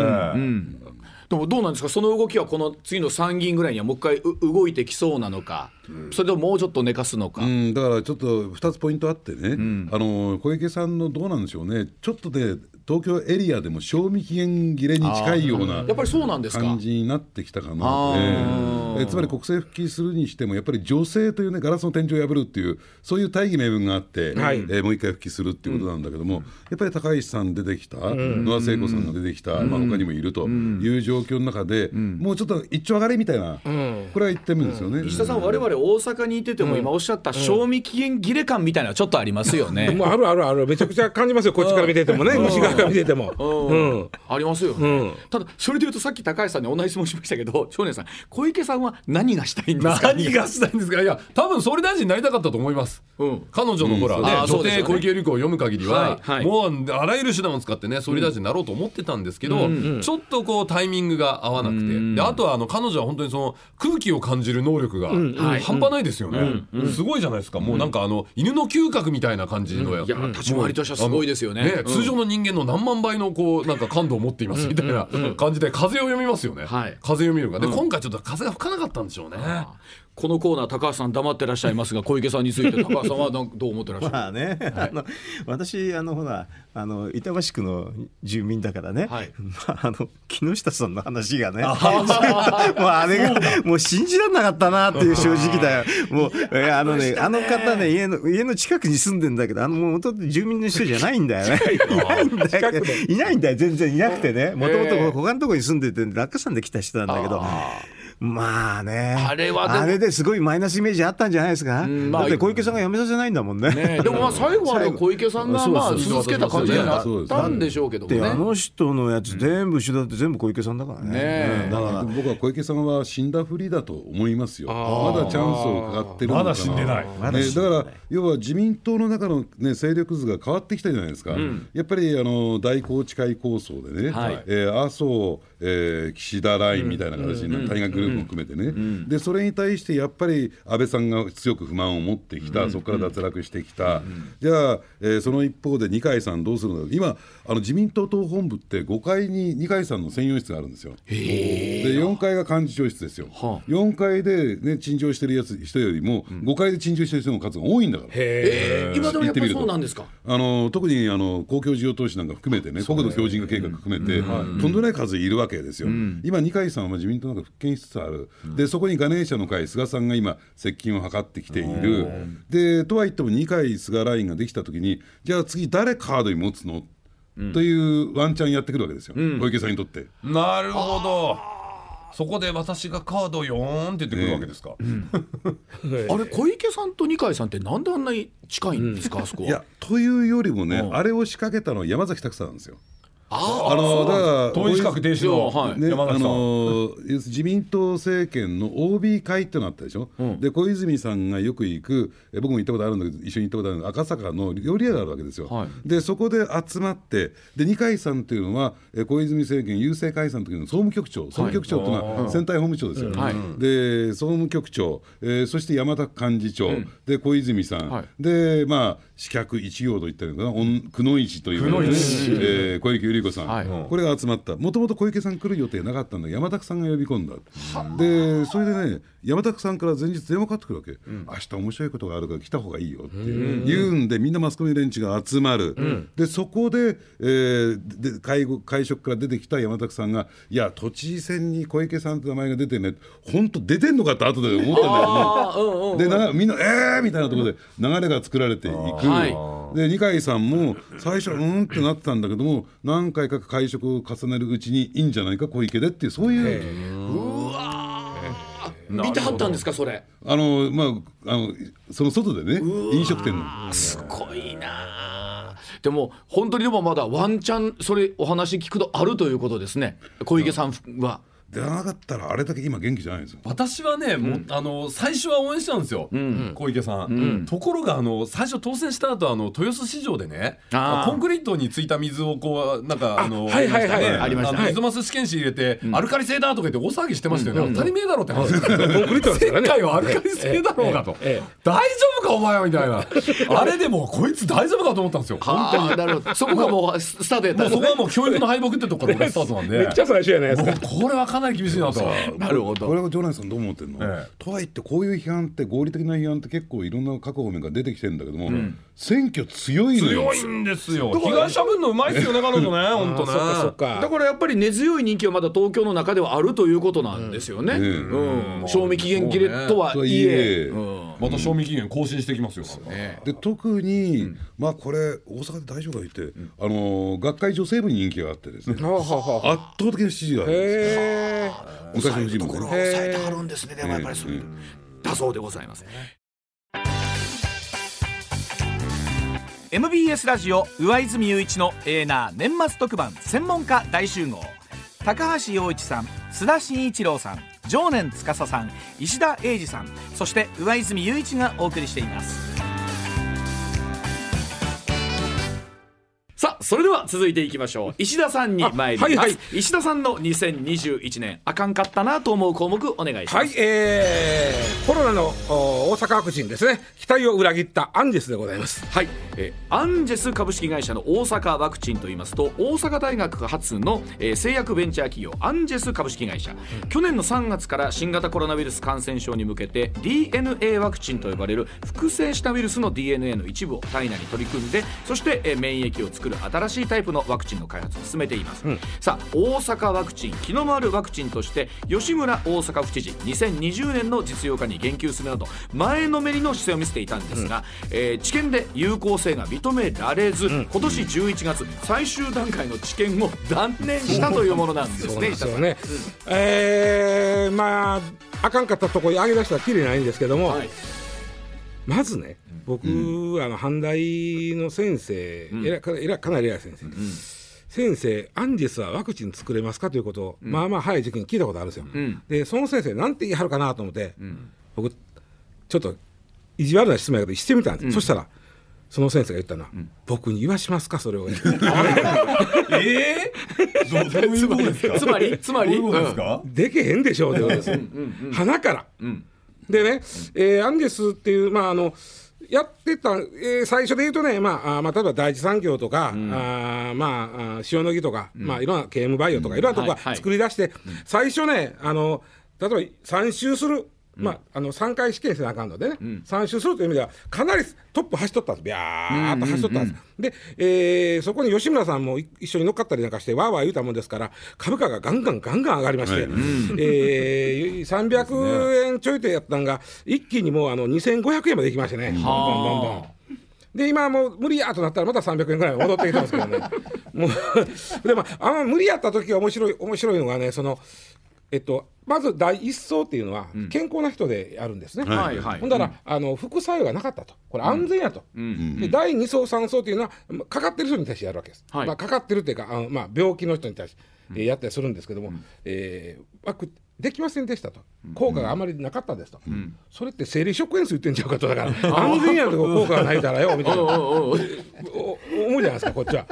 ええでもどうなんですか？その動きはこの次の参議院ぐらいにはもう一回う動いてきそうなのか、それとももうちょっと寝かすのか、うん、だからちょっと2つポイントあってね、あの小池さんのどうなんでしょうね、ちょっとで東京エリアでも賞味期限切れに近いようなやっぱりそうなんですか。感じになってきたかな。ええ。つまり国政復帰するにしても、やっぱり女性というね、ガラスの天井を破るっていう、そういう大義名分があって、はい。えーもう一回復帰するっていうことなんだけども、やっぱり高市さん出てきた、野田聖子さんが出てきた、まあ他にもいるという状況の中で、もうちょっと一丁上がりみたいな、これは言ってるんですよね。石田さん、我々大阪にいてても、今おっしゃった賞味期限切れ感みたいなちょっとありますよね。もうあるあるあるめちゃくちゃ感じますよ。こっちから見ててもね西側から見てても。うん。ありますよね、ただそれでいうとさっき高橋さんに同じ質問しましたけど少年さん小池さんは何がしたいんですか？何がしたいんですか？いや多分総理大臣になりたかったと思います、うん。彼女のほら、ねうですよね。帝小池百合子を読む限りは、もうあらゆる手段を使ってね総理大臣になろうと思ってたんですけど、ちょっとこうタイミングが合わなくて、であとはあの彼女は本当にその空気を感じる能力が半端ないですよね、すごいじゃないですか、もうなんかあの犬の嗅覚みたいな感じのや、いや立ち回りとしてはすごいですよね。通常の人間の何万倍のこうなんか感度を持っていますみたいな感じで風を読みますよね、はい。風を読みるが。で、今回ちょっと風が吹かなかったんでしょうね。このコーナー高橋さん黙ってらっしゃいますが小池さんについて 高橋さんはどう思ってらっしゃる？まあね、あの私あのほらあの板橋区の住民だからね、はい。まあ、あの木下さんの話がね もうあれがもう信じられなかったなっていう正直だよ。もうえーあのねあの方ね家の家の近くに住んでんだけどあのもともと住民の人じゃないんだよね。いないんだよ。いないんだよ。全然いなくてね。もともと他のところに住んでて落下山で来た人なんだけど。まあね。あれはあれですごいマイナスイメージあったんじゃないですか、んまあ。だって小池さんが辞めさせないんだもんね。ねでもまあ最後は小池さんがまあそう鈴つけた感じになったんでしょうけどもであね。の人のやつ全部後ろだって全部小池さんだからね。ねえ。うん。だから。僕は小池さんは死んだふりだと思いますよ。まだチャンスをかかってる。まだ死んでない。だ死んでない。だから要は自民党の中の、ね、勢力図が変わってきたじゃないですか。やっぱりあの大宏池会構想でね、はい。えー麻生、えー岸田ラインみたいな形に大学グループも含めてね、でそれに対してやっぱり安倍さんが強く不満を持ってきた、そこから脱落してきた、じゃあ、えーその一方で二階さんどうするのか。今あの自民党党本部って5階に二階さんの専用室があるんですよ。で4階が幹事長室ですよ。はあ。4階で、ね、陳情してるやつ人よりも、5階で陳情してる人の数が多いんだから。えー今でもやっぱりそうなんですか？あの特にあの公共事業投資なんか含めてね、国土強靭化計画含めて、とんでもない数いるわけですよ。今、二階さんは自民党の中復権しつつある、でそこにガネーシャの会、菅さんが今、接近を図ってきている、でとは言っても、二階、菅ラインができたときに、じゃあ次、誰カードに持つの、というワンチャンやってくるわけですよ、小池さんにとって。なるほど。そこで私がカードよーんって言ってくるわけですか、あれ小池さんと二階さんってなんであんなに近いんですか、あそこは？いやというよりもね、うん。あれを仕掛けたのは山崎拓さんなんですよ。ああのだから統一のはいね、あ山崎さん、の自民党政権の OB 会ってのあったでしょ、で小泉さんがよく行く、え僕も行ったことあるんだけど、一緒に行ったことある赤坂の料理屋があるわけですよ、はい。でそこで集まって、で二階さんっていうのは、え小泉政権、郵政解散の時の総務局長、総務局長っていうのは選対本部長ですよ、はい。で総務局長、えーそして山田幹事長、で小泉さん、はい。で、まあ、刺客一行と言ったらいいのかな、久野市というのね、えー小池百合子さん。はい。これが集まった。もともと小池さん来る予定なかったんだ。山田さんが呼び込んだ。でそれでね山田さんから前日電話かかってくるわけ、明日面白いことがあるから来た方がいいよって言うんでみんなマスコミ連中が集まる、でそこで,、えーで会合会食から出てきた山田さんがいや都知事選に小池さんって名前が出てね本当出てんのかって後で思ってんだけどでなみんなえーみたいなところで流れが作られていく、はで二階さんも最初はうんってなってたんだけども何回か会食を重ねるうちにいいんじゃないか小池でっていうそういう見てはったんですかそれ。あのまああのその外でね飲食店のすごいなあ。でも本当にでもまだワンチャンそれお話聞くとあるということですね。小池さんは。でなかったらあれだけ今元気じゃないんですよ。私はね、もうあの最初は応援してたんですよ、小池さん、ところがあの最初当選した後あの豊洲市場でねコンクリートについた水をこうなんかあのはいはいはい。ありました。水増し試験紙入れて、アルカリ性だとか言って大騒ぎしてましたよね、当たり前だろって話、コンクリートですからね。世界はアルカリ性だろうかと、ええ。ええ。大丈夫かお前はみたいな。あれでもうこいつ大丈夫かと思ったんですよ。本当に。はあなるほど。そこがもうススタートやったもうそこはもう教育の敗北ってとこから俺スタートなんで。めっちゃ最初やないですもかうこれはかなり厳しいなと。なるほど。これは常連さんどう思ってんの、ええ。とはいってこういう批判って合理的な批判って結構いろんな各方面が出てきてるんだけども、選挙強いのよ。強いんですよ。被害者分のうまいですよね、彼女ね、本当ね。そっかそっか。だからやっぱり根強い人気はまだ東京の中ではあるということなんですよね。うん。うん。賞味期限切れとはいえ、そうねうんまた賞味期限更新してきますよ。で特に、まあこれ大阪で大丈夫か言って、あのー学会女性部に人気があってですね、圧倒的な支持があるんです昔の人ところをもね抑えてはるんですね。でもやっぱりそういうだそうでございます。MBS ラジオ上泉雄一のエーナー年末特番専門家大集合高橋洋一さん須田慎一郎さん常年司さん石田英二さんそして上泉雄一がお送りしています。さあそれでは続いていきましょう。石田さんに参ります、はいはい。石田さんの2021年あかんかったなと思う項目お願いします、はい、えー、コロナのお大阪ワクチンですね。期待を裏切ったアンジェスでございます。はい、えーアンジェス株式会社の大阪ワクチンといいますと大阪大学発の、えー製薬ベンチャー企業アンジェス株式会社、去年の3月から新型コロナウイルス感染症に向けて DNA ワクチンと呼ばれる複製したウイルスの DNA の一部を体内に取り組んでそして、えー免疫を作る新しいタイプのワクチンの開発を進めています、さあ大阪ワクチン気の回るワクチンとして吉村大阪府知事2020年の実用化に言及するなど前のめりの姿勢を見せていたんですが、えー治験で有効性が認められず、今年11月最終段階の治験を断念したというものなんですね。すよね、えー、まああかんかったとこ上げ出したらきりないんですけども、はい。まずね僕、あの阪大の先生、えらかえらかなり偉い先生、先生アンジェスはワクチン作れますかということを、まあまあ早い時期に聞いたことあるんですよ、ん。でその先生なんて言い張るかなと思って、僕ちょっと意地悪な質問やけどしてみたんです、そしたらその先生が言ったのは、僕に言わしますかそれを。ええどどういうことですか？つまりつまり？ですか？でけへんでしょうということです。鼻から、でね、えーアンジェスっていうまああのやってた、えー最初で言うとね、まあまあ、例えば第一産業とか、あーまああー塩野義とか、まあ、いろんな KM バイオとか、いろんなとこはいはい。が作り出して、最初ねあの例えば3周する、まあ、あの3回試験せなあかんのでね、3周するという意味ではかなりトップ走っとったんです。ビャーっと走っとったんです、で、えーそこに吉村さんもい一緒に乗っかったりなんかしてわーわー言うたもんですから株価がガンガンガンガン上がりまして、えー300円ちょいでやったんが一気にもうあの2500円までいきましてね。ボンボンボンボン。で今もう無理やとなったらまた300円ぐらい戻ってきてますけどね。もう でもあの無理やった時は面白い面白いのがねそのえっとまず第一層っていうのは健康な人でやるんですね、はいはい。ほんだら、あの副作用がなかったと。これ安全やと、で第2層3層っていうのはまかかってる人に対してやるわけです、はい。まあ、かかってるっていうかあの、まあ、病気の人に対して、えーやったりするんですけども、えーワクできませんでしたと。効果があまりなかったですと、それって生理食塩水言ってんちゃうかと。だから安全やと効果がないからよみたいな思うじゃないですかこっちは。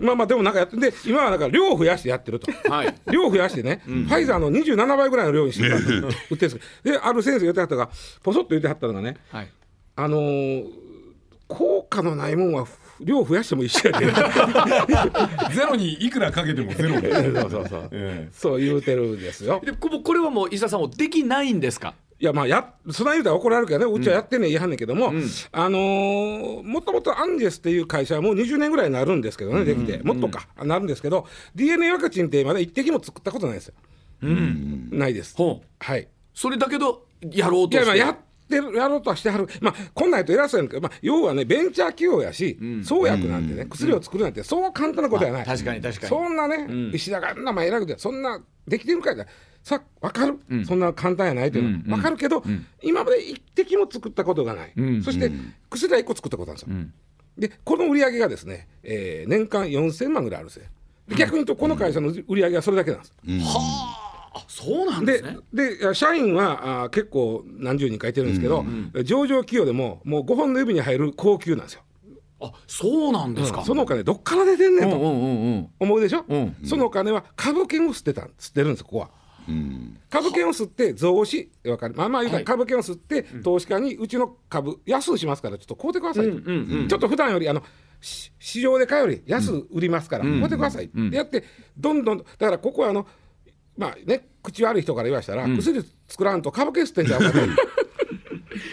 まあまあでもなんかやってで今はなんか量を増やしてやってると。はい。量を増やしてね、ファイザーの27倍ぐらいの量にしてたって売ってるん。ですである先生言ってはったがポソッと言ってはったのがねはい。あのー効果のないもんは量増やしても一緒やで。ゼロにいくらかけてもゼロで。そうそうそう。え。そう言うてるんですよ。でここれはもう石田さんもできないんですか？いやまあやそない言うたら怒られるけどねうちはやってんねん言いはんねんけども、あのーもともとアンジェスっていう会社はもう20年ぐらいになるんですけどねできて、もっとかなるんですけど DNA ワクチンってまだ一滴も作ったことないですよ、ないです。はい。それだけどやろうとして。いやまあやってるやろうとはしてはる、まあ、こんなんやと偉そうやんけど、まあ、要はねベンチャー企業やし、創薬なんてね、薬を作るなんてそう簡単なことはない、確かに確かに。そんなね、石田があんな前偉くてそんなできてるかいださ分かる、そんな簡単やないというの。は、分かるけど、今まで一滴も作ったことがない、そして薬は1個作ったことなんですよ、でこの売り上げがですね、えー年間4000万ぐらいあるんですよで逆に言うとこの会社の売り上げはそれだけなんです、そうなんですね。でで社員はあ結構何十人かいてるんですけど、上場企業でももう5本の指に入る高級なんですよ。あそうなんですか、そのお金どっから出てんねんとうんうんうん思うでしょ、うん。そのお金は株券を吸ってた吸ってるんですここは。株券を吸って増資わかる。まあまあ言うたら株券を吸って投資家にうちの株安くしますからちょっと買うてくださいと、ちょっと普段よりあのし市場で買うより安く売りますから買うてくださいって。やってどんどんだからここはあのまあね口悪い人から言わしたら、薬作らんと株券吸ってんじゃんかと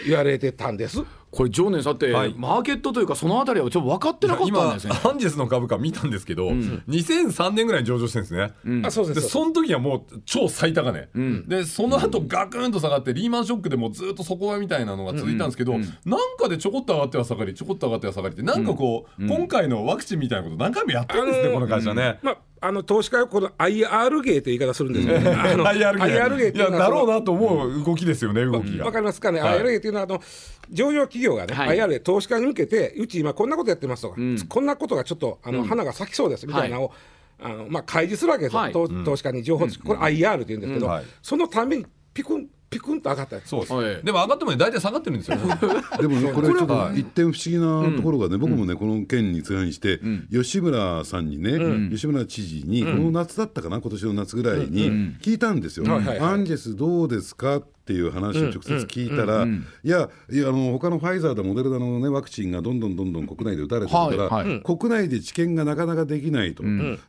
言われてたんです。これ常念さて、はい。マーケットというかそのあたりはちょっと分かってなかったん今ですね。アンジェスの株価見たんですけど、2003年ぐらいに上場してるんですね、あそうですそうです。でその時はもう超最高値、でその後ガクンと下がってリーマンショックでもずっと底上みたいなのが続いたんですけど、なんかでちょこっと上がっては下がりちょこっと上がっては下がりってなんかこう、今回のワクチンみたいなこと何回もやってるんですね、この会社ね。まあ、あの投資家はこの IR ゲーという言い方するんですけど、あの IR ゲー。IR ゲーっていやだろうなと思う動きですよね動きが。わかりますかね、はい IR ゲーっていうのはあの上場企業がね、はい。IR で投資家に向けてうち今こんなことやってますとか、こんなことがちょっとあの、花が咲きそうですみたいなのを、あのまあ、開示するわけですよ、はい。投投資家に情報、これ IR って言うんですけど、うん。はい。そのためにピクンピクンと上がったんですそうです、はい。でも上がってもね大体下がってるんですよ。でもねこれちょっとはい一点不思議なところがね、僕もねこの件に関して、吉村さんにね、吉村知事に、この夏だったかな今年の夏ぐらいに聞いたんですよ、はいはいはい。アンジェスどうですかっていう話を直接聞いたら、いやいやあの他のファイザーだモデルナの、ね、ワクチンがどんどんどんどん国内で打たれてるから、はいはい。国内で治験がなかなかできないと、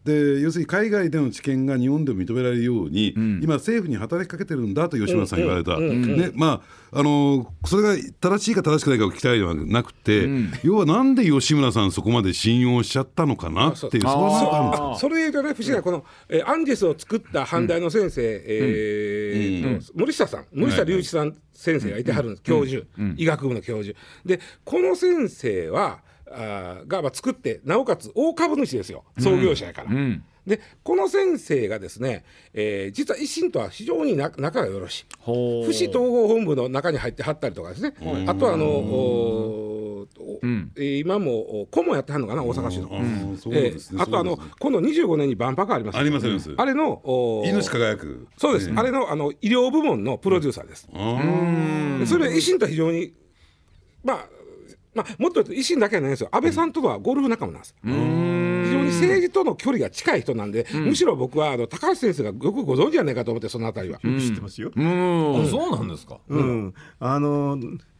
で要するに海外での治験が日本でも認められるように、今政府に働きかけてるんだと吉村さん言われた、ねまああのそれが正しいか正しくないかを聞きたいではなくて、要はなんで吉村さんそこまで信用しちゃったのかなっていうそそれで言うとね、不思議な、この、えーアンジェスを作った阪大の先生、えーと森下さん、森下隆一さん先生がいてはるんです、教授、医学部の教授。で、この先生は、あーがまあ作って、なおかつ大株主ですよ、創業者やから。で、この先生がですね、えー実は維新とは非常にな仲がよろしい。府市統合本部の中に入ってはったりとかですね、あとはあの、おおえー今もお顧問やってはるのかな、大阪市の。えーあとあの、今度25年に万博ありますありますあります。あれのお命輝く。そうです、あれのあの医療部門のプロデューサーです。でそれ維新と非常にまあまあ、もっと言うと維新だけじゃないんですよ。安倍さんとはゴルフ仲間なんです。政治との距離が近い人なんで、むしろ僕はあの高橋先生がよくご存知じゃないかと思ってそのあたりは。知ってますよ。うんあそうなんですか。うん、あの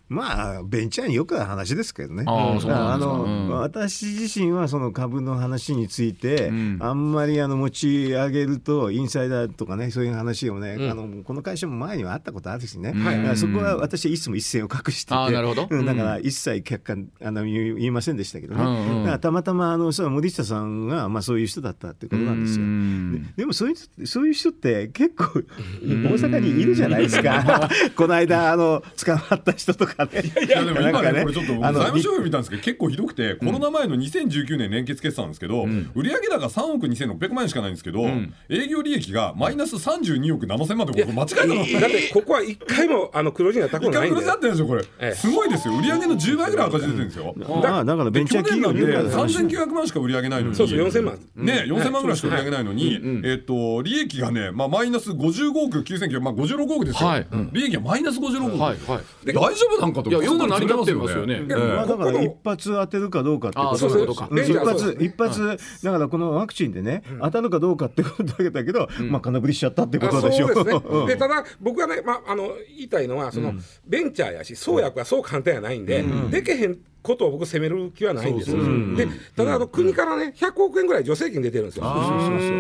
まあベンチャーによくある話ですけどね。あの、うん。私自身はその株の話について、あんまりあの持ち上げるとインサイダーとかねそういう話をね、あのこの会社も前にはあったことあるしね、はい。だからそこは私はいつも一線を隠しててなるほど。うん。だから一切客観あの言いませんでしたけどね、うんうん。だからたまたまあのその森下さんが、まあ、そういう人だったってことなんですよ。うん。ででもそういう人そういう人って結構大阪にいるじゃないですか。この間あの捕まった人とかね。いやでも今なんかね。これちょっと財務諸表見たんですけど結構ひどくてコロナ前の2019年連結決算なんですけど、売上高3億2600万円しかないんですけど、営業利益がマイナス32億7000万でこれ間違いなかっただってここは一回もあの黒字になったこ一回黒とないんで。字だってるんですよこれ、ええすごいですよ。売上の10倍ぐらい赤字出てるんですよ、まあだからベンチャー企業で話。3900万しか売り上げないのにそうそう4000万。ね4000万ぐらいしか売り上げないのに、えっと利益がね、まあ、マイナス55億9900まあ56億ですよ、はい。利益はマイナス56億、はいはい。大丈夫なんかといやよく成り立ってますよね。やまあ、だから一発当てるかどうかってことあそういうことか。う。ん一発一発だからこのワクチンでね当たるかどうかってことだけだけど、まあ金振りしちゃったってことでしょ。うですうんね。でただ僕はね、まあ、あの言いたいのはその、ベンチャーやし創薬はそう簡単やないんで、でけへんことを僕責める気はないんですよ。でただあの国からね100億円ぐらい助成金出てるんですよ。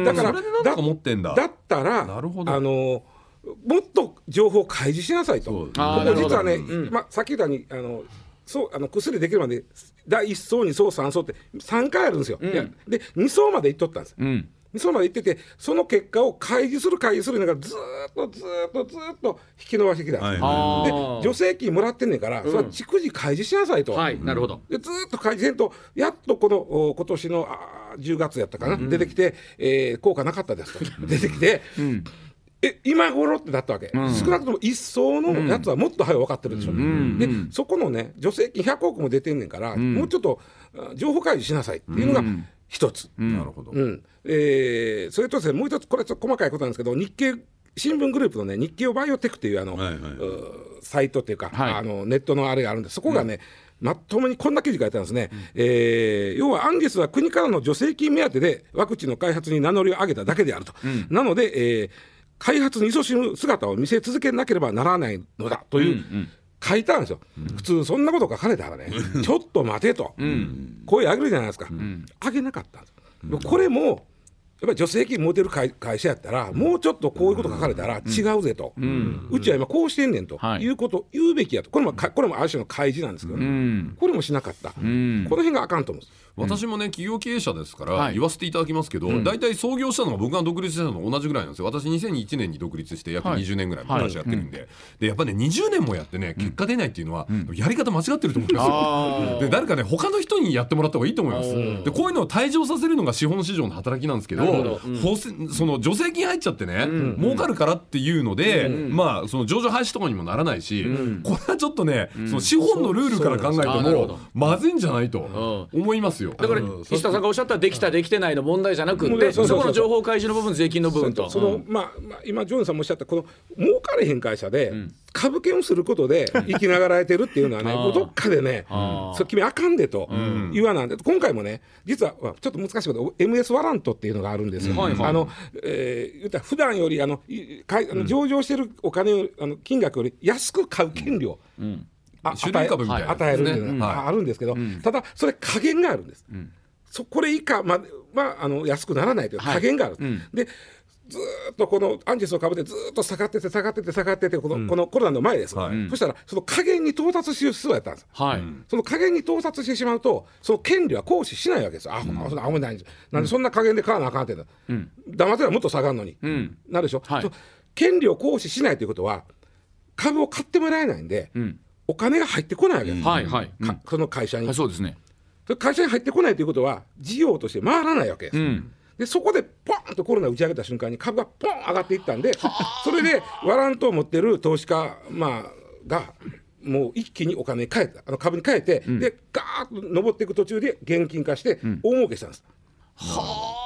だからだだったらなるほど。あのもっと情報を開示しなさいと。ここ実はね、うん。まあ、さっき言ったようにあのそうあの薬できるまで第1層2層3層って3回あるんですよ、いやで2層までいっとったんです、うん。2層までいっててその結果を開示する開示するのがずーっとずーっとずーっと引き伸ばしてきたんですよ、あでー助成金もらってんねんから、それは逐次開示しなさいと、はいなるほど。でずーっと開示せんとやっとこのお今年のあー10月やったかな、出てきて、えー効果なかったですと。出てきて、え今頃ってなったわけ、少なくとも一層のやつはもっと早く分かってるでしょ、でそこのね助成金100億も出てんねんから、もうちょっとあ情報開示しなさいっていうのが一つ。なるほど、うん。えーそれとですねもう一つこれちょっと細かいことなんですけど日経新聞グループのね日経バイオテクっていうあの、はいはいサイトっていうか、はい。あのネットのあれがあるんでそこがね、まともにこんな記事書いてあるんですね、えー要はアンゲスは国からの助成金目当てでワクチンの開発に名乗りを上げただけであると、なので、えー開発に勤しむ姿を見せ続けなければならないのだという、書いてあるんですよ、普通そんなこと書かれたらね、ちょっと待てと、声上げるじゃないですか、上げなかったんです、これもやっぱり助成金持てる会会社やったら、もうちょっとこういうこと書かれたら違うぜと、うちは今こうしてんねんと。はい。いうことを言うべきやと、これもかこれもある種の開示なんですけどね、これもしなかった、この辺があかんと思うんです。私もね企業経営者ですから、はい言わせていただきますけど、大体創業したのが僕が独立したのと同じぐらいなんですよ。私2001年に独立して約はい。20年ぐらい昔やってるんで,、でやっぱね20年もやってね結果出ないっていうのは、やり方間違ってると思うんですよ。で誰かね他の人にやってもらった方がいいと思います。でこういうのを退場させるのが資本市場の働きなんですけど法制その助成金入っちゃってね、儲かるからっていうので、まあその上場廃止とかにもならないし、これはちょっとね、その資本のルールから考えてもまずいんじゃないと思いますよ。だから石田さんがおっしゃったできたできてないの問題じゃなくってうん。そこの情報開示の部分税金の部分とその、まあ、まあ、今ジョンさんもおっしゃったこの儲かれへん会社で、株券をすることで生きながらえてるっていうのはね、どっかでね、それ君あかんでと言わなんで、今回もね、実はちょっと難しいこと、MS ワラントっていうのがあるんですよ。はいはい。あの、えー、言ったら普段よりあのいかいあの上場してるお金をあの金額より安く買う権利を、あ種類株みたいな与えるっていうのはい。があるんですけど、ただそれ加減があるんです。そこれ以下まではあの安くならないという加減がある、でずーっとこのアンジェスの株でずーっと下がってて下がってて下がっててこの,、このコロナの前です、はい。そしたらその加減に到達しそうやったんです。はい。その加減に到達してしまうとその権利は行使しないわけですよ。あ、ほそんなアホないんです。なんでそんな加減で買わなあかんって言ったら、黙ってたらもっと下がるのに、なるでしょ、はい。権利を行使しないということは株を買ってもらえないんで、お金が入ってこないわけです、はいはい。かその会社に。はいそうですね。会社に入ってこないということは事業として回らないわけです。でそこでポンとコロナ打ち上げた瞬間に株がポン上がっていったんでそれでワラントを持ってる投資家、まあ、がもう一気にお金に変えた。あの株に変えて、でガーッと上っていく途中で現金化して大儲けしたんです。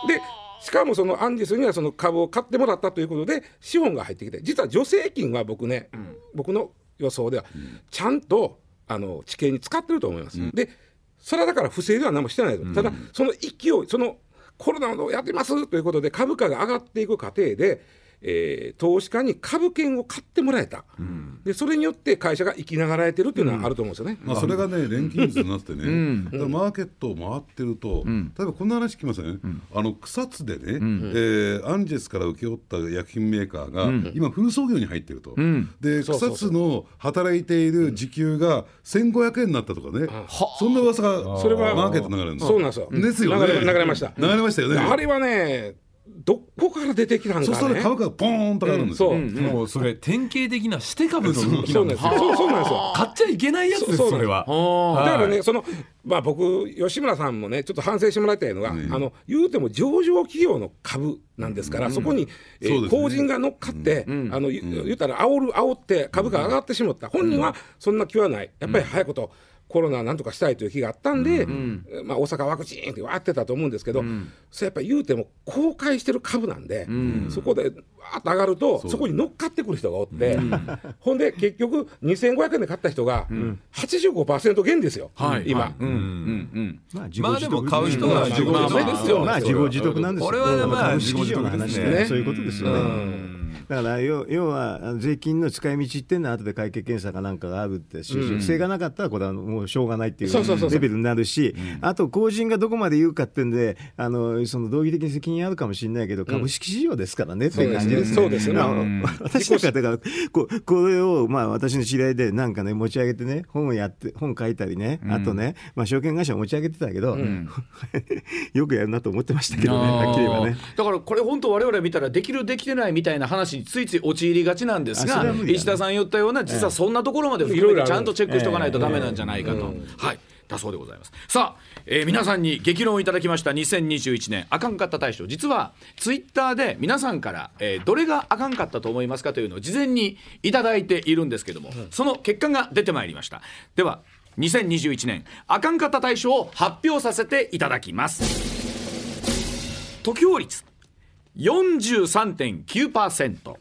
でしかもそのアンジェスにはその株を買ってもらったということで資本が入ってきて実は助成金は僕ね、僕の予想ではちゃんとあの地形に使ってると思います。でそれはだから不正では何もしてないと、ただその勢いそのコロナをやってますということで株価が上がっていく過程で、えー投資家に株券を買ってもらえた、でそれによって会社が生きながらえてるっていうのはあると思うんですよね。まあ、それがね、錬金術になってね、だからマーケットを回ってると、例えばこんな話聞きません、あの草津でね、えーアンジェスから請け負った薬品メーカーが、今、フル操業に入ってると、で草津の働いている時給が1500円になったとかね、そんな噂がそれはマーケット流れるんですそうなんですよ。ですよね。流れ流れました。流れましたよね。あれはね、どこから出てきたんそしたらかね。株価がポーンと上がるんですよ。そう、もうそれ典型的なして株の動きそなんなんですよ。そうそうなんですよ。買っちゃいけないやつですそれは。あだからね、そのまあ、僕、吉村さんもね、ちょっと反省してもらいたいのが、あの言うても上場企業の株なんですから、そこに、えーね。法人が乗っかって、あの言言ったら、煽る、煽って株価が上がってしまった、本人はそんな気はない、やっぱり早いこと。コロナなんとかしたいという気があったんで、まあ、大阪ワクチンってわーってたと思うんですけど、それやっぱり言うても公開してる株なんで、そこでわーっと上がるとそこに乗っかってくる人がおって、ほんで結局2500円で買った人が85%減ですよ、はい。今、うんうんうん。まあでも買う人はまあ自己自得ですよ。まあ自業自得なんですよ。これはまあ自己自得ですね。そういうことですよね。だから要要は税金の使い道っていうのは後で会計検査かなんかがあるってし、不正がなかったらこれはもうしょうがないっていうレベルになるし、あと法人がどこまで言うかってんで、あのその道義的に責任あるかもしれないけど、株式市場ですからねっていう感じですうですね。私なんかだからこうこれをまあ私の知り合いでなんかね持ち上げてね本をやって本書いたりね、あとねまあ証券会社を持ち上げてたけど、よくやるなと思ってましたけどねはっきり言えばね。だからこれ本当我々見たらできるできてないみたいな話についつい陥りがちなんですが石田さん言ったような実はそんなところまで含めてちゃんとチェックしておかないとダメなんじゃないかと。はい。だそうでございます。さあ、えー皆さんに激論をいただきました。2021年あかんかった大賞実はツイッターで皆さんから、えーどれがあかんかったと思いますかというのを事前にいただいているんですけども、その結果が出てまいりました。では2021年あかんかった大賞を発表させていただきます。得票率43.9%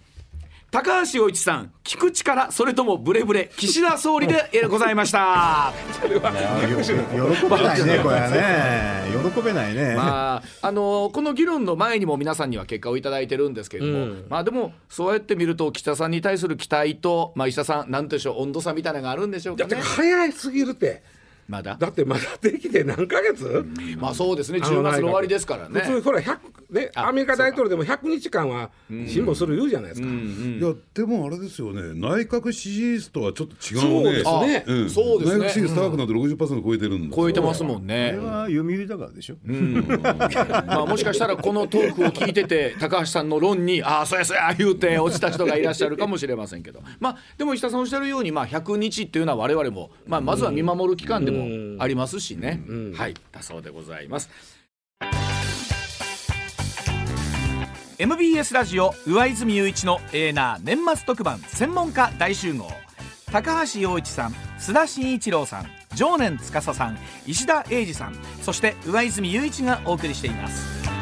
高橋洋一さん聞く力それともブレブレ岸田総理でございました。喜べないねこれはね。喜べないね、まああのこの議論の前にも皆さんには結果を頂いてるんですけれども、うん、まあでもそうやって見ると岸田さんに対する期待と、まあ、石田さんなんでしょう温度差みたいなのがあるんでしょうかね。早すぎるってまだ？だってまだできて何ヶ月、まあそうですね。10月の終わりですからね。普通ほら100ねアメリカ大統領でも100日間は辛抱する言うじゃないですか、いやでもあれですよね。内閣支持率とはちょっと違うね。そうですね、うん、そうですね。内閣支持率高くなって60%超えてるんで超えてますもんね。あれは読売だからでしょ、うん。まあ、もしかしたらこのトークを聞いてて高橋さんの論にああそうやそうや言うて落ちた人がいらっしゃるかもしれませんけど。まあでも石田さんおっしゃるように、まあ、100日っていうのは我々も、まあ、まずは見守る期間でもありますしね、うん、はいだそうでございます MBS ラジオ上泉雄一のエーナー年末特番専門家大集合高橋洋一さん。須田慎一郎さん。常年司さん。石田英二さん。そして上泉雄一がお送りしています